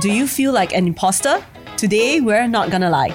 Do you feel like an imposter? Today, we're not gonna lie.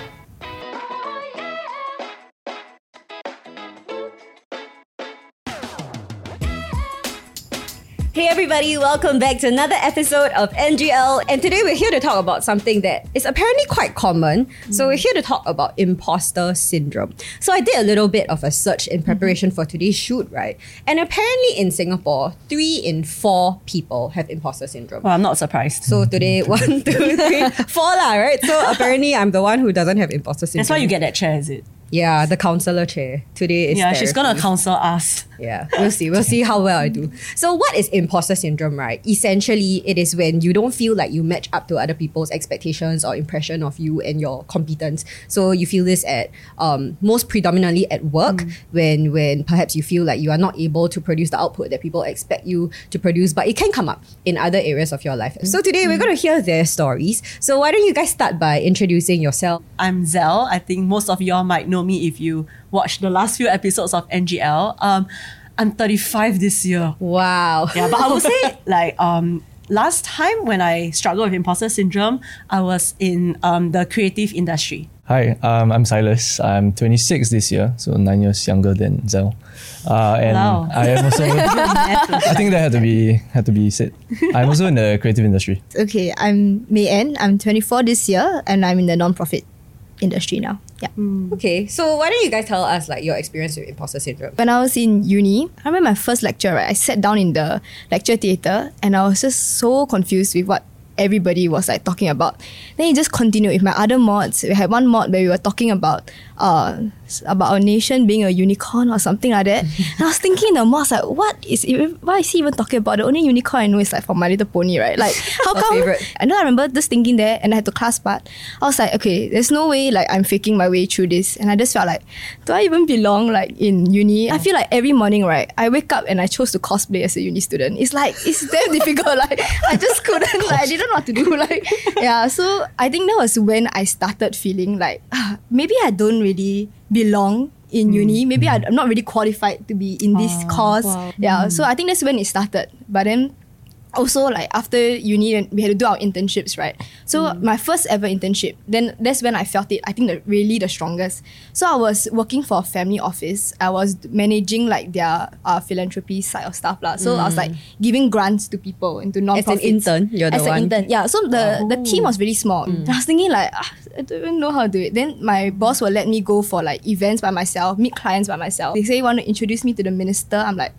Everybody, welcome back to another episode of NGL. And today we're here to talk about something that is apparently quite common. So we're here to talk about imposter syndrome. So I did a little bit of a search in preparation for today's shoot, right? And apparently in Singapore, three in four people have imposter syndrome. Well, I'm not surprised. So today, one, two, three, four lah, right? So apparently I'm the one who doesn't have imposter syndrome. That's why you get that chair, is it? Yeah, the counselor chair. Today is Yeah, she's gonna counsel us. Yeah, we'll see. We'll see how well I do. So, what is imposter syndrome, right? Essentially, it is when you don't feel like you match up to other people's expectations or impression of you and your competence. So, you feel this at um, most predominantly at work mm. when when perhaps you feel like you are not able to produce the output that people expect you to produce, but it can come up in other areas of your life. Mm. So, today we're going to mm. hear their stories. So, why don't you guys start by introducing yourself? I'm Zell. I think most of y'all might know me if you watched the last few episodes of NGL. Um, I'm 35 this year. Wow. Yeah, but I would say like um last time when I struggled with imposter syndrome, I was in um the creative industry. Hi, um, I'm Silas. I'm 26 this year, so nine years younger than Zell. Uh, and Wow. I am also. I think that had to be had to be said. I'm also in the creative industry. Okay, I'm May Ann. I'm 24 this year and I'm in the non-profit industry now. Yeah. Okay, so why don't you guys tell us like your experience with imposter syndrome? When I was in uni, I remember my first lecture, right? I sat down in the lecture theatre and I was just so confused with what everybody was like talking about. Then it just continued with my other mods. We had one mod where we were talking about uh about our nation being a unicorn or something like that. and I was thinking in the I was like, what is even, why is he even talking about? The only unicorn I know is like from My Little Pony, right? Like how come favourite. and then I remember just thinking there and I had to class part. I was like, okay, there's no way like I'm faking my way through this. And I just felt like, do I even belong like in uni? I feel like every morning, right, I wake up and I chose to cosplay as a uni student. It's like it's damn difficult. Like I just couldn't like I didn't know what to do. Like yeah. So I think that was when I started feeling like ah, maybe I don't really belong in uni. Maybe I, I'm not really qualified to be in this course. Yeah. So I think that's when it started. But then also like after uni and we had to do our internships right? So my first ever internship then that's when i felt it i think the, really the strongest. So i was working for a family office. I was managing like their uh, philanthropy side of stuff lah. so i was like giving grants to people into non-profits. intern, you're the as one? an intern. Yeah so the, the team was really small. And i was thinking like ah, i don't even know how to do it. Then my boss will let me go for like events by myself meet clients by myself. They say want to introduce me to the minister? I'm like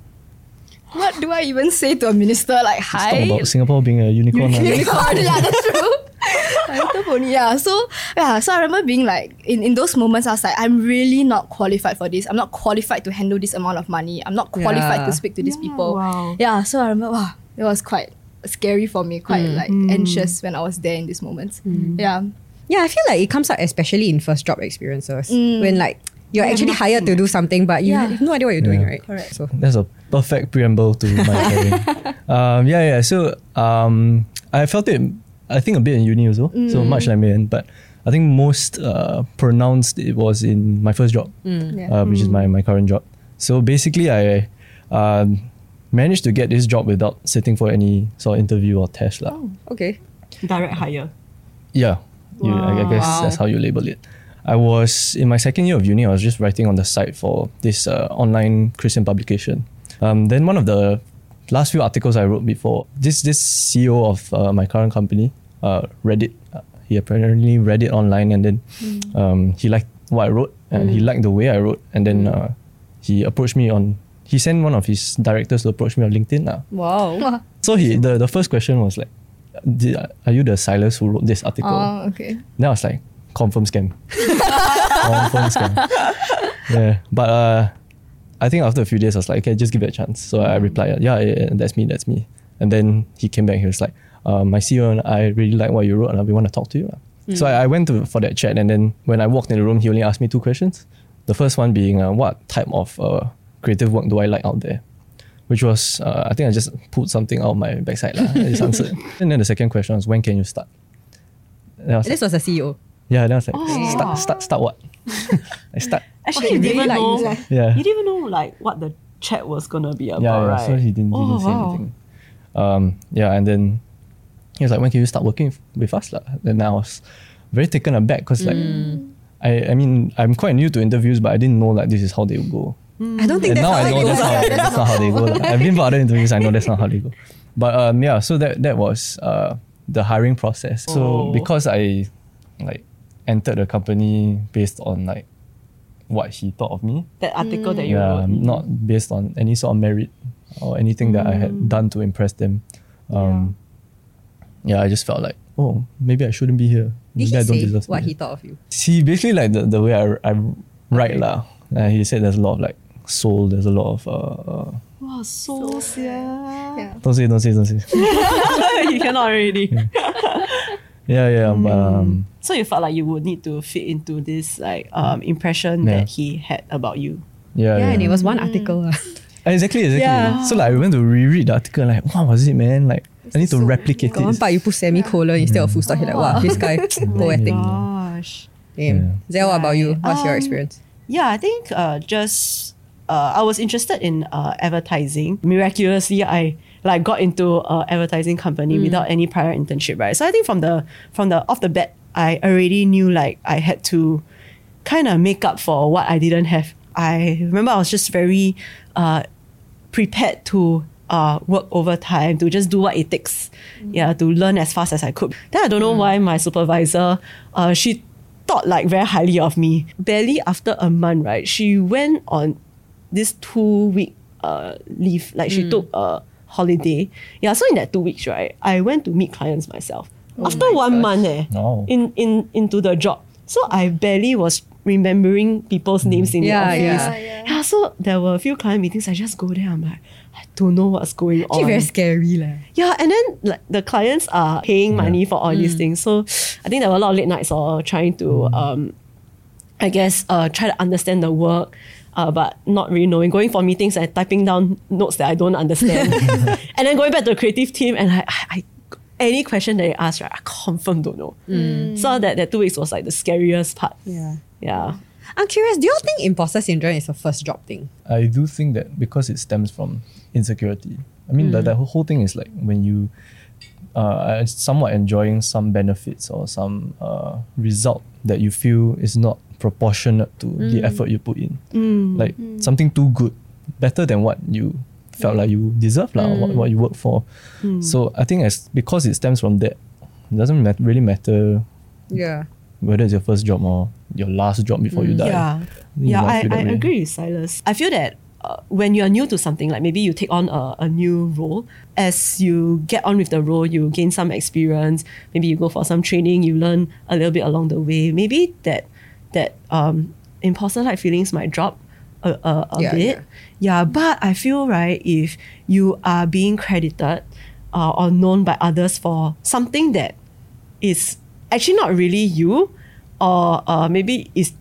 what do I even say to a minister? Like, Let's hi. talk about Singapore being a unicorn. uh, Unicorn, yeah, that's true. My little yeah. So yeah, so I remember being like in, in those moments I was like, I'm really not qualified for this. I'm not qualified to handle this amount of money. I'm not qualified Yeah. to speak to these people. wow. Yeah, so I remember wow, it was quite scary for me, quite Mm. like anxious when I was there in these moments. Yeah. Yeah, I feel like it comes out especially in first job experiences Mm. when like you're actually hired to do something, but you Yeah. have no idea what you're doing, Yeah. right? Correct. So That's a perfect preamble to my career. um, yeah, yeah. So um, I felt it. I think a bit in uni also. So much like me, but I think most uh, pronounced it was in my first job, Yeah. uh, which is my, my current job. So basically, I um, managed to get this job without sitting for any sort of interview or test. lah. okay. Direct hire. Yeah, you, I, I guess Wow. that's how you label it. I was in my second year of uni. I was just writing on the site for this uh, online Christian publication. Um, then one of the last few articles I wrote before this this CEO of uh, my current company uh, read it. Uh, he apparently read it online and then um, he liked what I wrote and he liked the way I wrote and then uh, he approached me on. He sent one of his directors to approach me on LinkedIn. lah. Wow. So he the, the first question was like, Did, "Are you the Silas who wrote this article?" Oh, okay. Then I was like, confirm scam. confirm scam. Yeah. But uh, I think after a few days, I was like, okay, just give it a chance. So I replied, yeah, yeah, that's me, that's me. And then he came back, he was like, uh, my CEO and I really like what you wrote and we want to talk to you. lah." So I, I went to, for that chat and then when I walked in the room, he only asked me two questions. The first one being, uh, what type of uh, creative work do I like out there? Which was, uh, I think I just pulled something out of my backside. lah. I just answered. And then the second question was, when can you start? I was like, This was a CEO. Yeah, then I was like, start, start, start what? I start. Actually, Okay, you didn't even like know. you. Yeah. You didn't even know like what the chat was gonna be about, yeah, yeah. right? So he didn't, didn't Oh, say wow. anything. Um, yeah, and then he was like, when can you start working with us? lah? Then I was very taken aback because like, I, I mean, I'm quite new to interviews, but I didn't know like this is how they would go. I don't think And that's now how I it know goes. that's, how, that's not how they go. lah. I've been for other interviews, I know that's not how they go. But um, yeah, so that that was uh, the hiring process. So Oh. because I like entered the company based on like what he thought of me, That article that you yeah, wrote. not based on any sort of merit or anything that I had done to impress them. Um, yeah. I just felt like, oh, maybe I shouldn't be here. Did Maybe I don't say deserve what he thought of you? See, basically like the, the way I, I write lah. Uh, he said there's a lot of like soul. There's a lot of uh, Wow, so yeah. Yeah. don't say, don't say, don't say. you cannot already. yeah, yeah. But um, So you felt like you would need to fit into this like um impression Yeah. that he had about you. yeah, Yeah, yeah. and it was one article. ah. exactly, exactly. Yeah. So like I went to reread the article. Like, what was it, man? Like I need to replicate it. one it. part you put semicolon instead of full stop. You're like, wow, this guy poetic. Gosh. Damn. Zell, what about you? What's your Um, experience? Yeah, I think uh, just uh, I was interested in uh, advertising. Miraculously, I like got into a advertising company without any prior internship, right? So I think from the from the off the bat, I already knew like I had to kind of make up for what I didn't have. I remember I was just very uh, prepared to uh, work overtime to just do what it takes, yeah, to learn as fast as I could. Then I don't know why my supervisor, uh, she thought like very highly of me. Barely after a month, right, she went on this two week uh, leave. Like she took a holiday. Yeah, so in that two weeks, right, I went to meet clients myself. after one month, eh, Oh. in in into the job. So I barely was remembering people's names in Yeah, the office. yeah. Yeah, Yeah, so there were a few client meetings. I just go there. I'm like, I don't know what's going Actually, on. very scary. lah. Yeah, and then like the clients are paying money for all these things. So I think there were a lot of late nights or trying to um I guess uh try to understand the work. Uh, but not really knowing, going for meetings and typing down notes that I don't understand, and then going back to the creative team and I, I, I any question that they ask, right, I confirm don't know. So that, that two weeks was like the scariest part. Yeah. Yeah. I'm curious, do you all think imposter syndrome is a first job thing? I do think that because it stems from insecurity. I mean, the, the whole thing is like when you uh, are somewhat enjoying some benefits or some uh, result that you feel is not proportionate to the mm. effort you put in. Mm. Like mm. something too good, better than what you felt like you deserve, lah, what, what you work for. So I think as because it stems from that, it doesn't mat- really matter Yeah. whether it's your first job or your last job before you die. Yeah, You yeah, I, I way. agree with Silas. I feel that uh, when you're new to something, like maybe you take on a, a new role, as you get on with the role, you gain some experience. Maybe you go for some training, you learn a little bit along the way. Maybe that that um, imposter like feelings might drop a, a, a Yeah, bit. yeah. Yeah, but I feel right if you are being credited uh, or known by others for something that is actually not really you, or uh, maybe is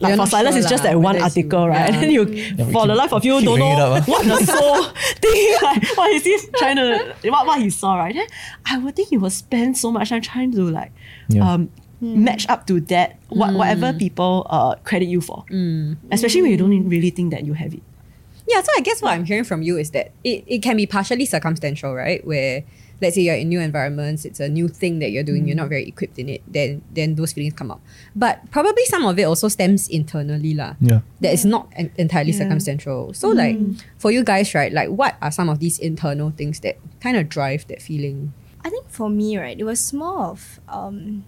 like You're for not Silas, sure it's just lah that one whether it's you. article, right? Yeah. And then you, we for the life of you, don't know up, what the soul thing, like what is he trying to, what, what he saw, right? Then I would think he will spend so much time trying to like Yeah. um, Hmm. match up to that, what, hmm. whatever people uh, credit you for. Hmm. Especially when you don't really think that you have it. Yeah, so I guess what I'm hearing from you is that it, it can be partially circumstantial, right? Where let's say you're in new environments, it's a new thing that you're doing, you're not very equipped in it, then then those feelings come up. But probably some of it also stems internally lah. Yeah. That is not en- entirely Yeah. circumstantial. So like for you guys, right, like what are some of these internal things that kind of drive that feeling? I think for me, right, it was more of um,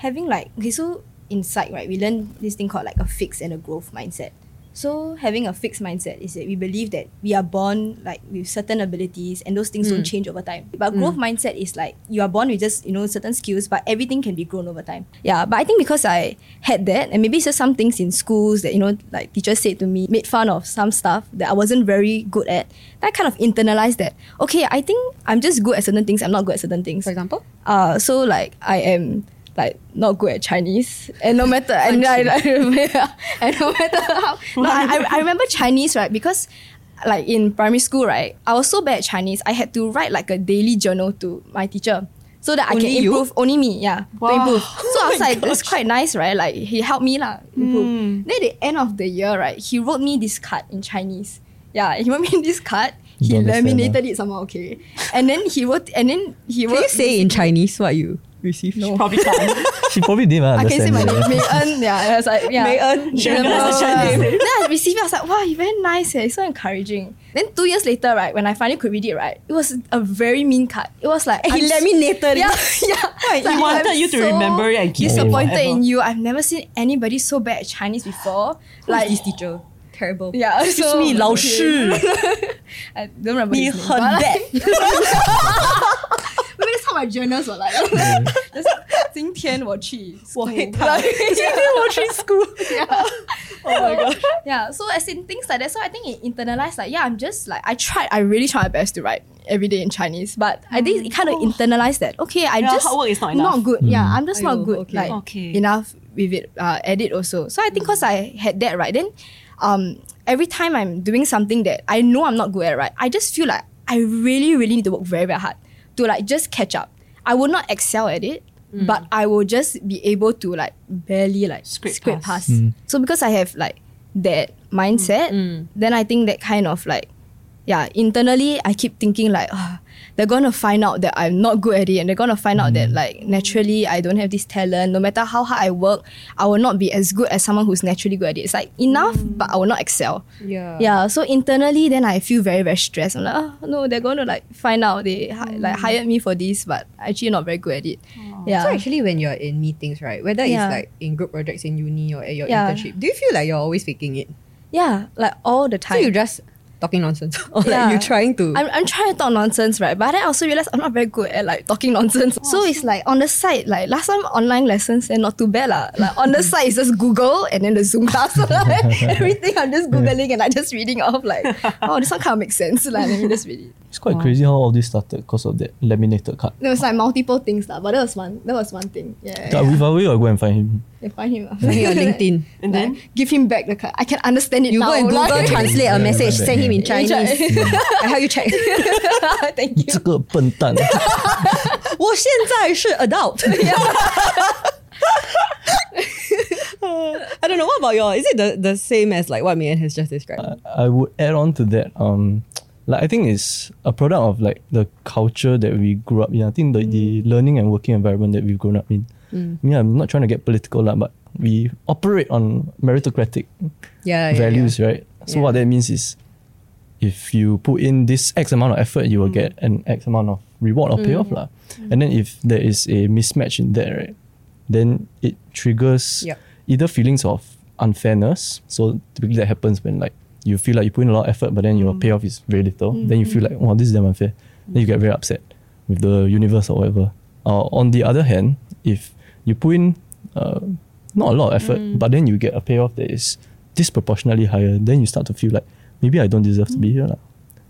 having like okay, so in psych, right, we learn this thing called like a fixed and a growth mindset. So having a fixed mindset is that we believe that we are born like with certain abilities and those things don't change over time. But growth mindset is like you are born with just you know certain skills, but everything can be grown over time. Yeah, but I think because I had that, and maybe it's just some things in schools that you know like teachers said to me, made fun of some stuff that I wasn't very good at. I kind of internalized that. Okay, I think I'm just good at certain things. I'm not good at certain things. For example? Uh, so like I am like not good at Chinese, and no matter and I, I, and no matter how, no, I, I remember Chinese right because like in primary school right, I was so bad at Chinese. I had to write like a daily journal to my teacher. So that I Only can you? improve only me, yeah, Wow. to improve. So I was oh like, that's quite nice, right? Like he helped me lah, improve. Hmm. Then at the end of the year, right, he wrote me this card in Chinese. Yeah, he wrote me this card. he Don't understand, laminated it somehow, okay. And then he wrote, and then he wrote. Can wrote. you say in Chinese what you received? No. Probably can't. She probably didn't even I can say understand. my it. name, Mei En. Yeah, I was like, yeah. Mei En. She Yeah. recognized the Chinese name. Then I received it, I was like, wow, you very nice, eh. It's so encouraging. Then two years later, right, when I finally could read it, right, it was a very mean card. It was like He I'm s- laminated Yeah, it. yeah. It's he like, wanted I'm you to so remember it and keep it disappointed forever. in you. I've never seen anybody so bad at Chinese before. Like Like this teacher. Terrible. Yeah, Excuse so, me, 老师， I don't remember 你 his name, 很 but, bad my journals were like. Just, 今天我去 school. 我黑 Like, 他，今天我去 school。 yeah. Oh my god. Yeah, so as in things like that. So I think it internalized like, yeah, I'm just like I tried, I really tried my best to write every day in Chinese. But I think it kind of internalized that. Okay, I Yeah, just hard work is not enough. good. Yeah, I'm just Aiyo, not good. okay. Like Okay. enough with it, uh, edit also. So I think because I had that right, then um every time I'm doing something that I know I'm not good at, right, I just feel like I really, really need to work very, very hard to like just catch up. I will not excel at it, mm. but I will just be able to like barely like Scrape scrape, past. past. Mm. So because I have like that mindset, mm. then I think that kind of like yeah, internally I keep thinking like "Ah, they're gonna find out that I'm not good at it and they're gonna find out that mm. like naturally I don't have this talent. No matter how hard I work, I will not be as good as someone who's naturally good at it. It's like enough, mm. but I will not excel. Yeah. Yeah, so internally then I feel very, very stressed. I'm like, oh no, they're gonna like find out they hi- like mm. hired me for this, but actually not very good at it. Yeah. So actually, when you're in meetings, right, whether Yeah. it's like in group projects in uni or at your Yeah. internship, do you feel like you're always faking it? yeah, like all the time. So time. you just talking nonsense, or Yeah. like you trying to? I'm, I'm trying to talk nonsense, right? But then I also realize I'm not very good at like talking nonsense. so oh, it's like on the side, like last time online lessons and not too bad lah. Like on the side is just Google and then the Zoom class. Like, everything I'm just Googling and I just reading off like, oh, this one kind of makes sense. Like let me just read it. It's quite crazy how all this started because of that laminated card. There was like multiple things lah, but that was one. That was one thing. Yeah, yeah, Yeah. yeah. With I'll go and find him. You find him. Find him on LinkedIn. And then Like, give him back the card. I can understand it You now. go and Google like- translate a message, send him name in Chinese. I help you check. Thank you. 这个笨蛋。我现在是 adult. I don't know. What about your? Is it the, the same as like what May Ann has just described? I would add on to that. Um, like I think it's a product of like the culture that we grew up in. I think the, mm. the learning and working environment that we've grown up in. Mm. I mean, I'm not trying to get political, lah, but we operate on meritocratic yeah, values, yeah, right? So what that means is if you put in this X amount of effort, you will mm. get an X amount of reward or mm. payoff, lah. Mm. And then if there is a mismatch in that, right, then it triggers Yep. either feelings of unfairness. So typically that happens when like you feel like you put in a lot of effort, but then your payoff is very little. Then you feel like, wow, this is damn unfair. Then you get very upset with the universe or whatever. Uh, on the other hand, if you put in uh, not a lot of effort, but then you get a payoff that is disproportionately higher, then you start to feel like maybe I don't deserve to be here. lah.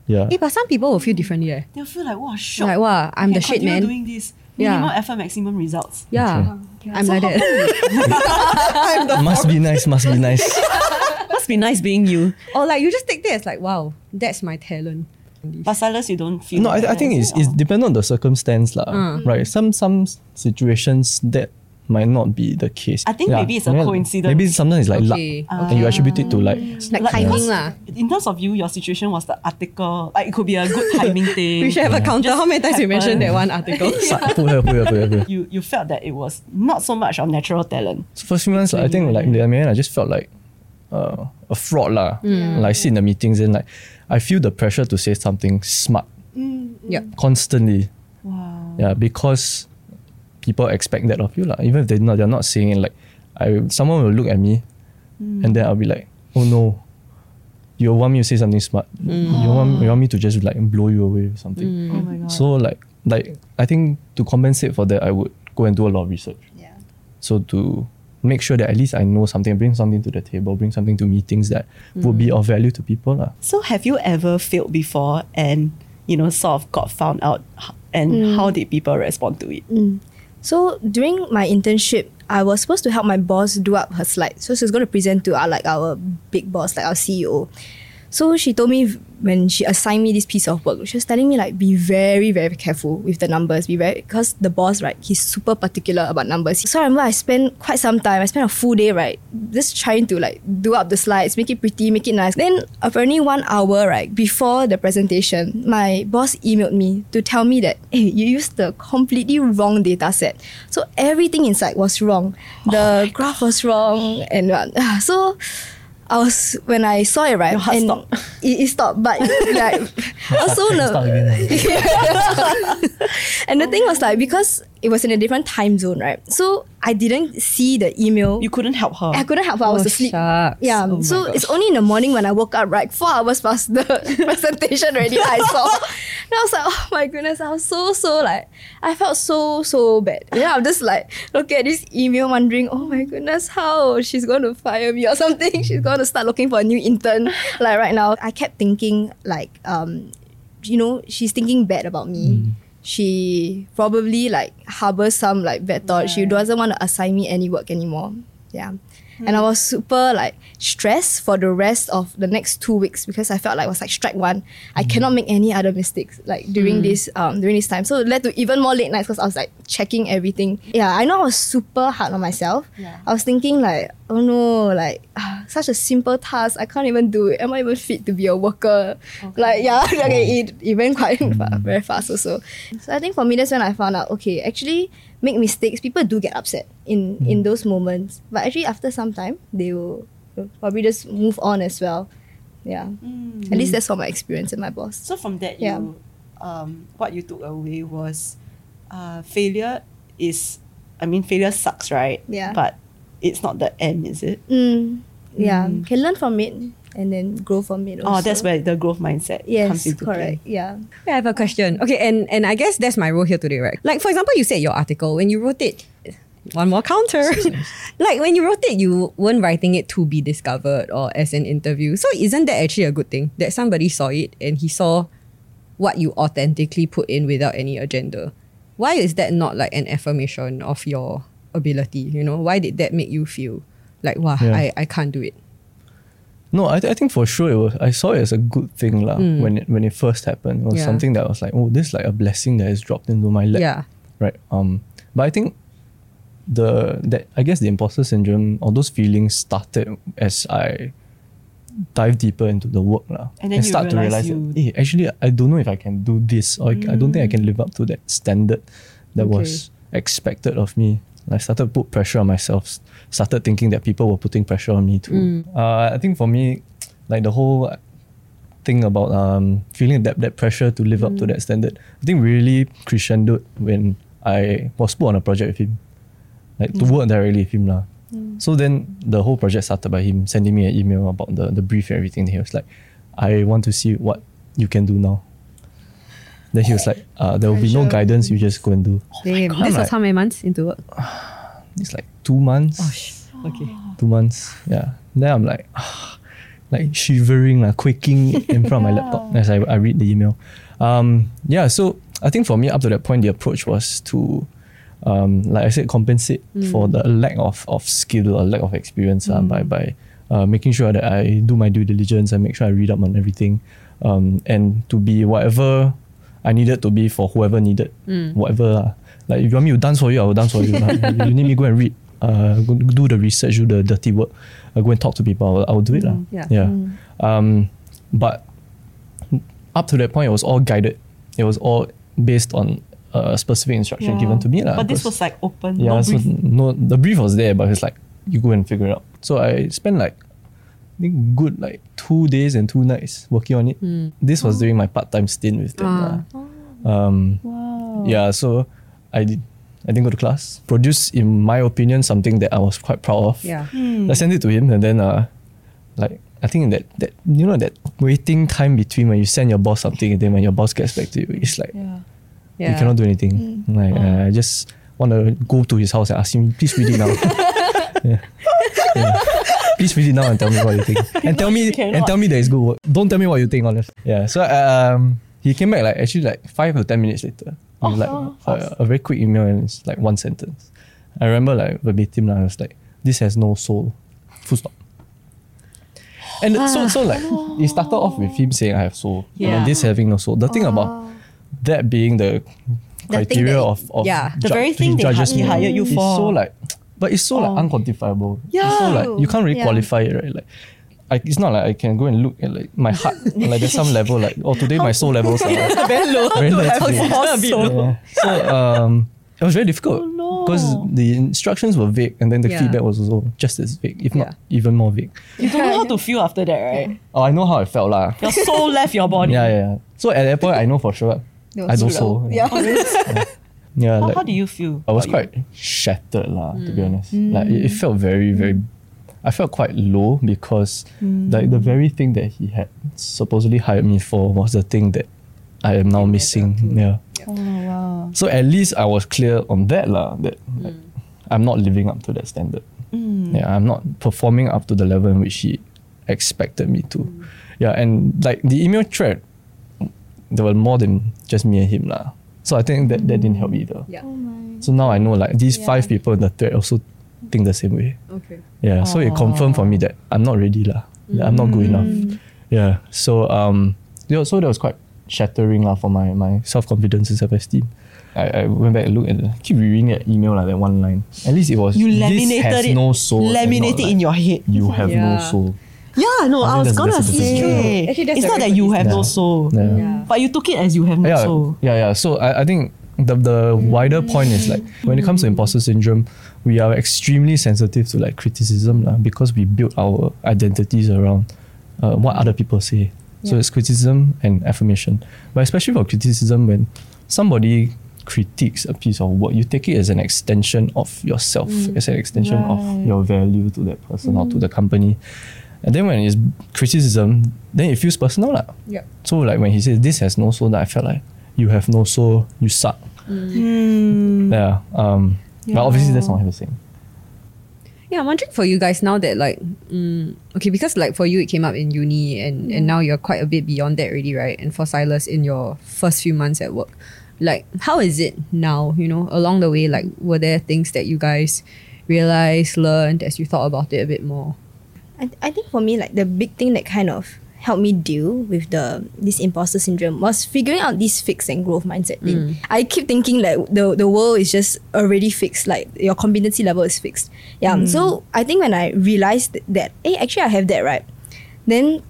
Yeah. Eh, but some people will feel differently. Eh. they'll feel like, wow, shocked. Like, wow, I'm the shit, man. doing this. Yeah. Minimum effort, maximum results. Yeah, I'm So like how that. must be nice, must be nice. Must be nice being you. or like you just take that as like, wow, that's my talent. But Silas, you don't feel No, I, like I that, think it's, it? it's Or- dependent on the circumstance, lah. Right? Some some situations that might not be the case. I think maybe it's a coincidence. Maybe sometimes it's like Okay, luck, and you attribute it to like Like Like, timing because lah. In terms of you, your situation was the article. Like it could be a good timing thing. We should have a counter. Just How many times you mentioned that one article? You you felt that it was not so much of natural talent. So first few months, I think like I mean, I just felt like uh, a fraud lah. Mm. Like I sit in the meetings and like I feel the pressure to say something smart yeah. constantly. Wow. Yeah, because people expect that of you lah. Even if they're not, they're not saying it. Like, I someone will look at me, hmm. and then I'll be like, oh no, you want me to say something smart. You hmm. want you want me to just like blow you away or something. Hmm. Oh my god. So like like I think to compensate for that, I would go and do a lot of research. Yeah. So to make sure that at least I know something, bring something to the table, bring something to meetings that would be of value to people lah. So have you ever failed before and you know sort of got found out h- and how did people respond to it? So during my internship, I was supposed to help my boss do up her slides. So she was going to present to our like our big boss, like our CEO. So she told me when she assigned me this piece of work, she was telling me like be very very careful with the numbers. Be very because the boss right, he's super particular about numbers. So I remember I spent quite some time. I spent a full day right, just trying to like do up the slides, make it pretty, make it nice. Then apparently one hour right before the presentation, my boss emailed me to tell me that hey, you used the completely wrong data set. So everything inside was wrong. The graph was wrong, and uh, so. I was when I saw it right, Your heart and stopped. It, it stopped, but like also Start no, again. and the thing was like because it was in a different time zone, right? So I didn't see the email. You couldn't help her. I couldn't help her. I was Oh, asleep. shucks. Yeah. Oh so gosh. it's only in the morning when I woke up, right? Four hours past the presentation already, I saw. And I was like, oh my goodness, I was so, so like, I felt so, so bad. Yeah, I'm just like, looking at this email, wondering, oh my goodness, how she's going to fire me or something. She's going to start looking for a new intern. like right now, I kept thinking, like, um, you know, she's thinking bad about me. She probably like harbors some like bad thought. She doesn't want to assign me any work anymore. Yeah. And I was super like stressed for the rest of the next two weeks because I felt like it was like strike one. I cannot make any other mistakes like during this um during this time. So it led to even more late nights because I was like checking everything. Yeah, I know I was super hard on myself. Yeah. I was thinking like, oh no, like ah, such a simple task, I can't even do it. Am I even fit to be a worker? Like yeah, okay, it, it went quite fa- very fast also. So I think for me that's when I found out, okay, actually make mistakes, people do get upset in in those moments. But actually after some time they will, will probably just move on as well. Yeah. At least that's what my experience with my boss. So from that, Yeah. you, um, what you took away was, uh, failure is, I mean, failure sucks, right? Yeah. But it's not the end, is it? Mm, yeah. Mm. Can learn from it and then grow from it also. Oh, that's where the growth mindset Yes, comes into correct. play. Yeah. I have a question. Okay, and and I guess that's my role here today, right? Like for example, you said your article when you wrote it. One more counter. like when you wrote it, you weren't writing it to be discovered or as an interview. So isn't that actually a good thing that somebody saw it and he saw what you authentically put in without any agenda? Why is that not like an affirmation of your ability? You know, why did that make you feel like wow, Yeah. I, I can't do it? No, I, I think for sure it was. I saw it as a good thing lah. When it when it first happened, it was Hmm. Yeah. something that was like, oh, this is like a blessing that has dropped into my lap. Yeah. Right. Um. But I think the that I guess the imposter syndrome or those feelings started as I dive deeper into the work lah. And then you start to realise realize you- that, hey, actually I don't know if I can do this or I, I don't think I can live up to that standard that Okay. was expected of me. I started to put pressure on myself. Started thinking that people were putting pressure on me too. Uh, I think for me, like the whole thing about um, feeling that that pressure to live up to that standard, I think really crescendoed when I was put on a project with him, like to work directly with him lah. So then the whole project started by him sending me an email about the the brief and everything. He was like, "I want to see what you can do now." Then he was like, uh, "There will be no guidance. You just go and do." Damn, God. this was Like- how many months into work? It's like two months. Okay. two months. Yeah. Then I'm like, like shivering, like quaking in front of my laptop as I, I read the email. Um, yeah. So I think for me, up to that point, the approach was to, um, like I said, compensate for the lack of, of skill or lack of experience uh, by by uh, making sure that I do my due diligence and make sure I read up on everything, um, and to be whatever I needed to be for whoever needed whatever. Uh, like if you want me to dance for you, I will dance for you. You need me to go and read, uh, go do the research, do the dirty work, uh, go and talk to people. I will, I will do it. lah. Yeah. Yeah. Um, but up to that point, it was all guided. It was all based on a specific instruction Yeah. given to me. lah. But this was like open. yeah, no so no, the brief was there, but it's like you go and figure it out. So I spent like think good like two days and two nights working on it. This was during my part time stint with them. Ah. lah. Um, Wow. yeah, so I did. I didn't go to class. Produced, in my opinion, something that I was quite proud of. Yeah. Hmm. I sent it to him, and then uh, like I think that that you know that waiting time between when you send your boss something and then when your boss gets back to you, it's like Yeah. Yeah. you cannot do anything. Like uh, I just want to go to his house and ask him, please read it now. yeah. Yeah. Please read it now and tell me what you think. And tell me you cannot. and tell me that it's good work. Don't tell me what you think, honest. Yeah. So um he came back like actually like five or ten minutes later. With like Oh, a, a very quick email and it's like one sentence. I remember like verbatim lah, I was like, this has no soul. Full stop. And so so like it started off with him saying I have soul. And Yeah. then this having no soul. The thing about that being the The criteria that- of, of yeah. The ju- very thing they judges hi- he me hired you is for. so like but it's so like Oh. unquantifiable. It's so like you can't really Yeah. qualify it, right? Like I, it's not like I can go and look at like my heart. like there's some level like oh today my soul levels are Very low. Very low to have today. a soul. yeah. So um, it was very difficult Oh, no. because the instructions were vague, and then the Yeah. feedback was also just as vague, if not even more vague. You don't know how to feel after that, right? Oh, I know how I felt lah. Your soul left your body. Yeah, yeah, yeah. So at that point, I know for sure. No I don't soul. so. Yeah. Yeah, How, like, how do you feel? I was about quite shattered lah, to Mm. be honest. Like it, it felt very, very. I felt quite low because like the very thing that he had supposedly hired me for was the thing that I am now missing. Yeah. you? Oh wow. So at least I was clear on that lah. That like, Mm. I'm not living up to that standard. Yeah, I'm not performing up to the level in which he expected me to. Mm. Yeah, and like the email thread, there were more than just me and him lah. So I think that that didn't help either. Yeah. So now I know like these five people in the thread also think the same way. Okay. Yeah, so it confirmed for me that I'm not ready lah. That I'm not good enough. Yeah. So um, yeah, so that was quite shattering lah for my my self confidence and self esteem. I, I went back and looked at the keep reading that email like that one line. At least it was You this laminated has it. no soul. and Laminate not it in your head. You have no soul. Yeah, no, I I, was gonna that's the say. Actually, it's not that you good have no Yeah. soul, Yeah. Yeah. but you took it as you have no yeah, soul. yeah, yeah. So I, I think the the wider point is like when it comes to imposter syndrome, we are extremely sensitive to like criticism lah, because we build our identities around uh, what other people say. So it's criticism and affirmation. But especially for criticism, when somebody critiques a piece of work, you take it as an extension of yourself, as an extension of your value to that person or to the company. And then when it's criticism, then it feels personal lah. Yep. So like when he says this has no soul, that I felt like you have no soul, you suck. Hmm. Yeah. Um. But obviously that's not what he was saying. Yeah, I'm wondering for you guys now that like, mm, okay, because like for you it came up in uni and and now you're quite a bit beyond that already, right? And for Silas in your first few months at work, like how is it now? You know, along the way, like were there things that you guys realized, learned as you thought about it a bit more? I, I think for me, like the big thing that kind of helped me deal with the this imposter syndrome was figuring out this fix and growth mindset thing. Mm. I keep thinking like the the world is just already fixed, like your competency level is fixed. Yeah. Mm. So I think when I realized that, hey, actually I have that right, then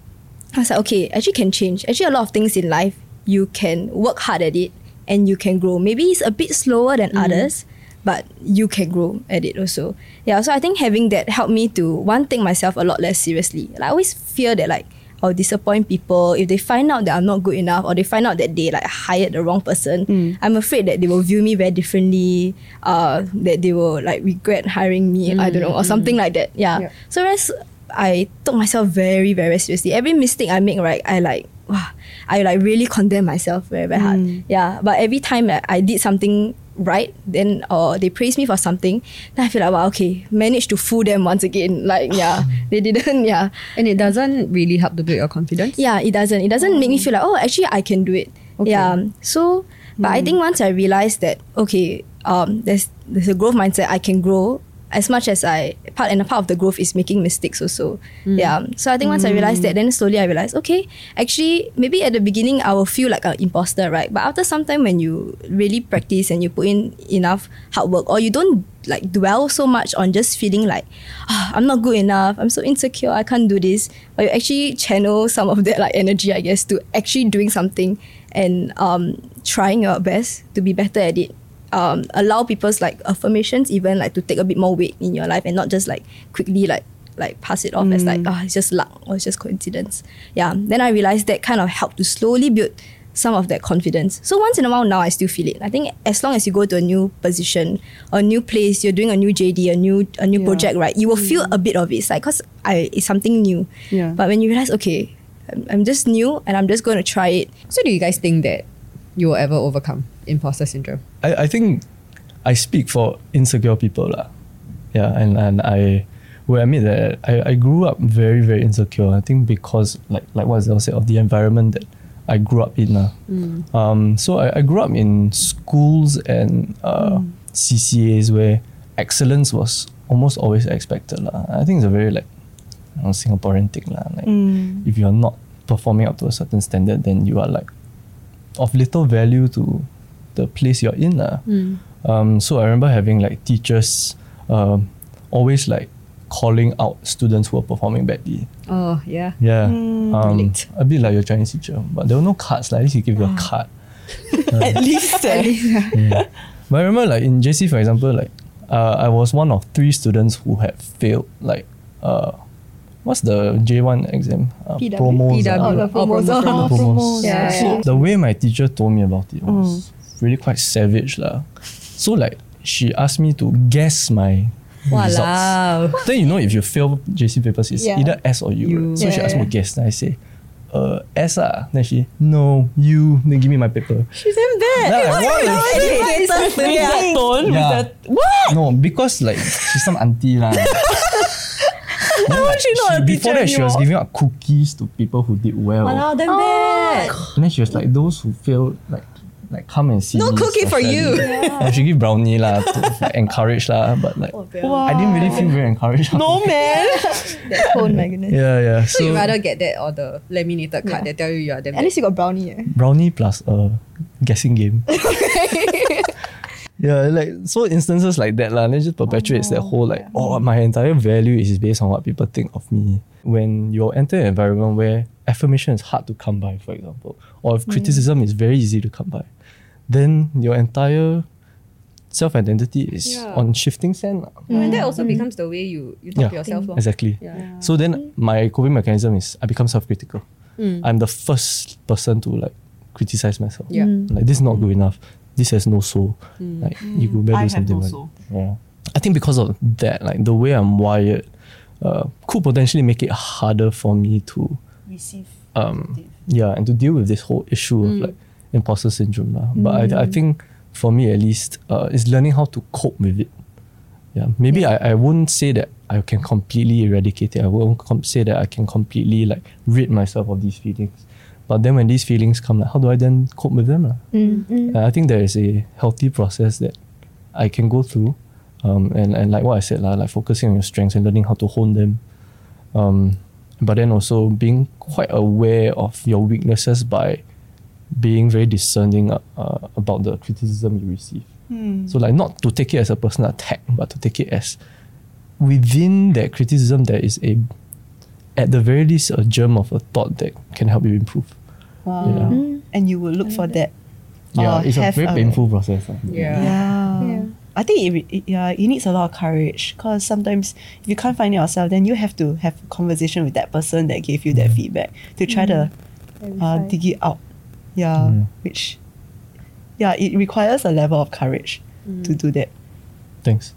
I was like, okay, actually can change. Actually, a lot of things in life you can work hard at it and you can grow. Maybe it's a bit slower than mm. others, but you can grow at it also. Yeah, so I think having that helped me to one take myself a lot less seriously. Like, I always fear that like I'll disappoint people if they find out that I'm not good enough or they find out that they like hired the wrong person. Mm. I'm afraid that they will view me very differently. Uh, that they will like regret hiring me. I don't know or mm. something like that. Yeah. Yeah. So whereas I took myself very very seriously. Every mistake I make, right, I like wow, I like really condemn myself very very hard. Mm. Yeah, but every time I did something right, then or they praise me for something, then I feel like wow, okay, managed to fool them once again. Like yeah, they didn't. Yeah, And it doesn't really help to build your confidence. yeah, it doesn't. It doesn't make me feel like, oh, actually, I can do it. Okay. Yeah. So, but I think once I realized that, okay, um, there's there's a growth mindset. I can grow as much as I part and a part of the growth is making mistakes also. Yeah. So I think once I realized that, then slowly I realized, okay, actually, maybe at the beginning I will feel like an imposter, right? But after some time, when you really practice and you put in enough hard work, or you don't like dwell so much on just feeling like ah, I'm not good enough, I'm so insecure, I can't do this. But you actually channel some of that like energy, I guess, to actually doing something and um, trying your best to be better at it. Um, allow people's like affirmations even like to take a bit more weight in your life and not just like quickly like like pass it off as like oh it's just luck or it's just coincidence. Yeah. Then I realized that kind of helped to slowly build some of that confidence. So once in a while now I still feel it. I think as long as you go to a new position a new place, you're doing a new JD, a new a new Yeah. project, right? You will mm. feel a bit of it. It's like cause I it's something new. Yeah. But when you realize, okay, I'm, I'm just new and I'm just going to try it. So do you guys think that you will ever overcome imposter syndrome? I, I think I speak for insecure people lah. Yeah, and, and I will admit that I, I grew up very, very insecure. I think because like like what Zell said of the environment that I grew up in. lah. Um, so I, I grew up in schools and uh, CCAs where excellence was almost always expected. lah. I think it's a very like Singaporean thing lah. Like Mm. if you're not performing up to a certain standard, then you are like of little value to the place you're in lah. Um, so I remember having like teachers um, always like calling out students who are performing badly. Oh yeah. Yeah, Mm. um, a bit like your Chinese teacher, but there were no cards. Like at least he give you a card. At least, eh. Yeah. But I remember like in JC for example, like uh, I was one of three students who had failed like uh, what's the J one exam? Uh, PW. promos, PW. Oh, the Oh, promos. promo, promo. Promos. Yeah, so yeah. the way my teacher told me about it was really quite savage lah. So like she asked me to guess my results. Walao. Then you know if you fail JC papers, it's Yeah. either S or U. U. right? So she asked me to guess. Then I say, uh, S ah. Then she, no, U. Then give me my paper. She's damn bad. Then I, what the shit? With that tone, with Yeah. that what? No, because like she's some auntie lah. Then, like, she not a before teacher that, she was giving out cookies to people who did well. Walao, damn bad. And then she was like, those who failed, like, like come and see. No me cookie for you. specially." And she give brownie lah to like, encourage lah, but like Wow. I didn't really feel very encouraged. No man. That tone, my goodness. Yeah, yeah. So So, you rather get that or the laminated card Yeah. that tell you you are damn At least you got brownie. Eh? brownie plus a guessing game. yeah, like so instances like that lah. Then it just perpetuates that oh, whole like, oh, my entire value is based on what people think of me. When you enter an environment where affirmation is hard to come by, for example, or if mm. criticism is very easy to come by, then your entire self identity is Yeah. on shifting sand. lah. And that mm. also becomes the way you, you talk Yeah. to yourself. Mm. lor. Exactly. Yeah. So then my coping mechanism is I become self critical. Mm. I'm the first person to like criticize myself. Yeah. Like this is not good enough. This has no soul. Like you could better I do have something no about soul. Yeah. I think because of that, like the way I'm wired, uh, could potentially make it harder for me to Receive. um yeah and to deal with this whole issue of like imposter syndrome. lah. But I, I think for me at least, uh, is learning how to cope with it. Yeah, maybe I, I wouldn't say that I can completely eradicate it. I won't com- say that I can completely like rid myself of these feelings. But then when these feelings come, like how do I then cope with them? lah? Mm. And I think there is a healthy process that I can go through. Um, and, and like what I said, lah, like focusing on your strengths and learning how to hone them. Um, but then also being quite aware of your weaknesses by being very discerning uh, uh, about the criticism you receive. Hmm. So like not to take it as a personal attack, but to take it as within that criticism there is a at the very least a germ of a thought that can help you improve. Wow. Yeah. And you will look for that. Yeah, or it's a have very painful process. lah. Yeah. Yeah. Yeah. I think it, it yeah it needs a lot of courage because sometimes if you can't find it yourself, then you have to have a conversation with that person that gave you that feedback to try to uh, dig it out. Yeah, Mm. which yeah it requires a level of courage to do that. Thanks.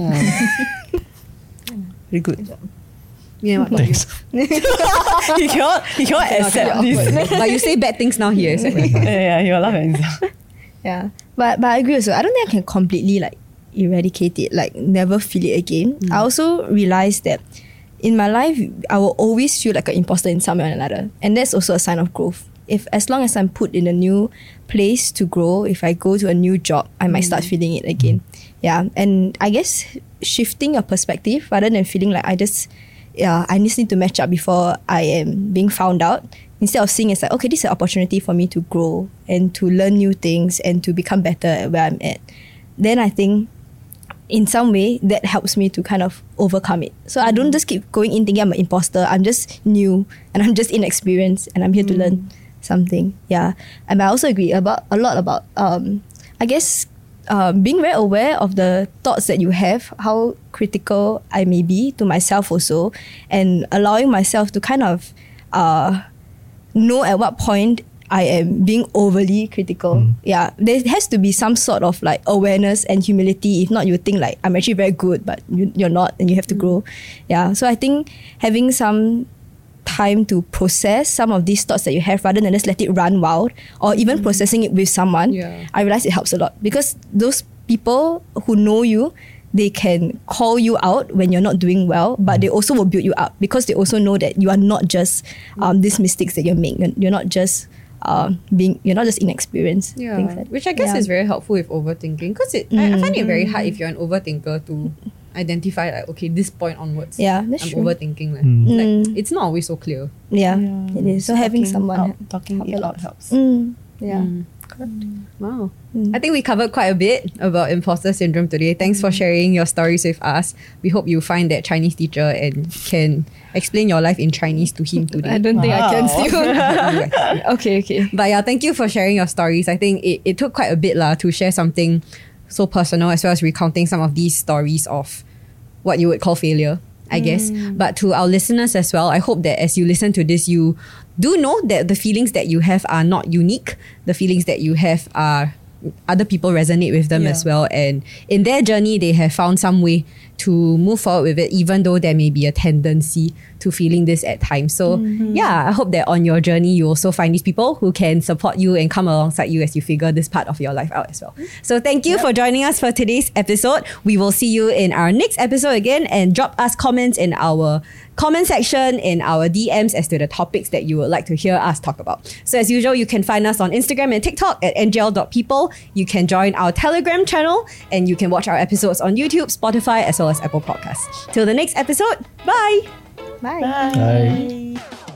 Um, very good. Yeah, what about you? Thanks. he cannot he cannot accept this. but you say bad things now here. Except yeah, yeah, he will laugh at himself. Yeah, but but I agree also. I don't think I can completely like eradicate it, like never feel it again. Mm. I also realized that in my life, I will always feel like an imposter in some way or another, and that's also a sign of growth. If as long as I'm put in a new place to grow, if I go to a new job, I might start mm. feeling it again. Yeah, and I guess shifting your perspective rather than feeling like I just yeah, I just need to match up before I am being found out. Instead of seeing it's like, okay, this is an opportunity for me to grow and to learn new things and to become better at where I'm at. Then I think in some way that helps me to kind of overcome it. So I don't just keep going in thinking I'm an imposter. I'm just new and I'm just inexperienced and I'm here to learn something. Yeah. And I also agree about a lot about um I guess um, being very aware of the thoughts that you have, how critical I may be to myself also, and allowing myself to kind of uh, know at what point I am being overly critical. Yeah, there has to be some sort of like awareness and humility. If not, you think like I'm actually very good, but you, you're not, and you have to grow. Yeah, so I think having some time to process some of these thoughts that you have rather than just let it run wild or even processing it with someone Yeah. i realize it helps a lot because those people who know you they can call you out when you're not doing well but they also will build you up because they also know that you are not just um, these mistakes that you're making you're not just um, being you're not just inexperienced Yeah, like- which I guess yeah. is very helpful with overthinking because it. I, I find it very hard if you're an overthinker to identify like okay this point onwards. Yeah, that's I'm true. overthinking. Like, Mm. like Mm. it's not always so clear. Yeah, it is. So having someone. out, talking help it a lot. out helps. Mm, yeah. Wow. Mm. I think we covered quite a bit about imposter syndrome today. Thanks for sharing your stories with us. We hope you find that Chinese teacher and can explain your life in Chinese to him today. I don't think I can Wow. still. okay, okay. But yeah, thank you for sharing your stories. I think it, it took quite a bit lah to share something so personal as well as recounting some of these stories of what you would call failure, I guess. Mm. But to our listeners as well, I hope that as you listen to this, you do know that the feelings that you have are not unique. The feelings that you have are other people resonate with them Yeah. as well. And in their journey, they have found some way to move forward with it, even though there may be a tendency to feeling this at times. So, mm-hmm. yeah, I hope that on your journey, you also find these people who can support you and come alongside you as you figure this part of your life out as well. So, thank you for joining us for today's episode. We will see you in our next episode again and drop us comments in our comment section in our DMs as to the topics that you would like to hear us talk about. So as usual, you can find us on Instagram and TikTok at ngl.people. You can join our Telegram channel and you can watch our episodes on YouTube, Spotify, as well as Apple Podcasts. Till the next episode, bye! Bye. Bye.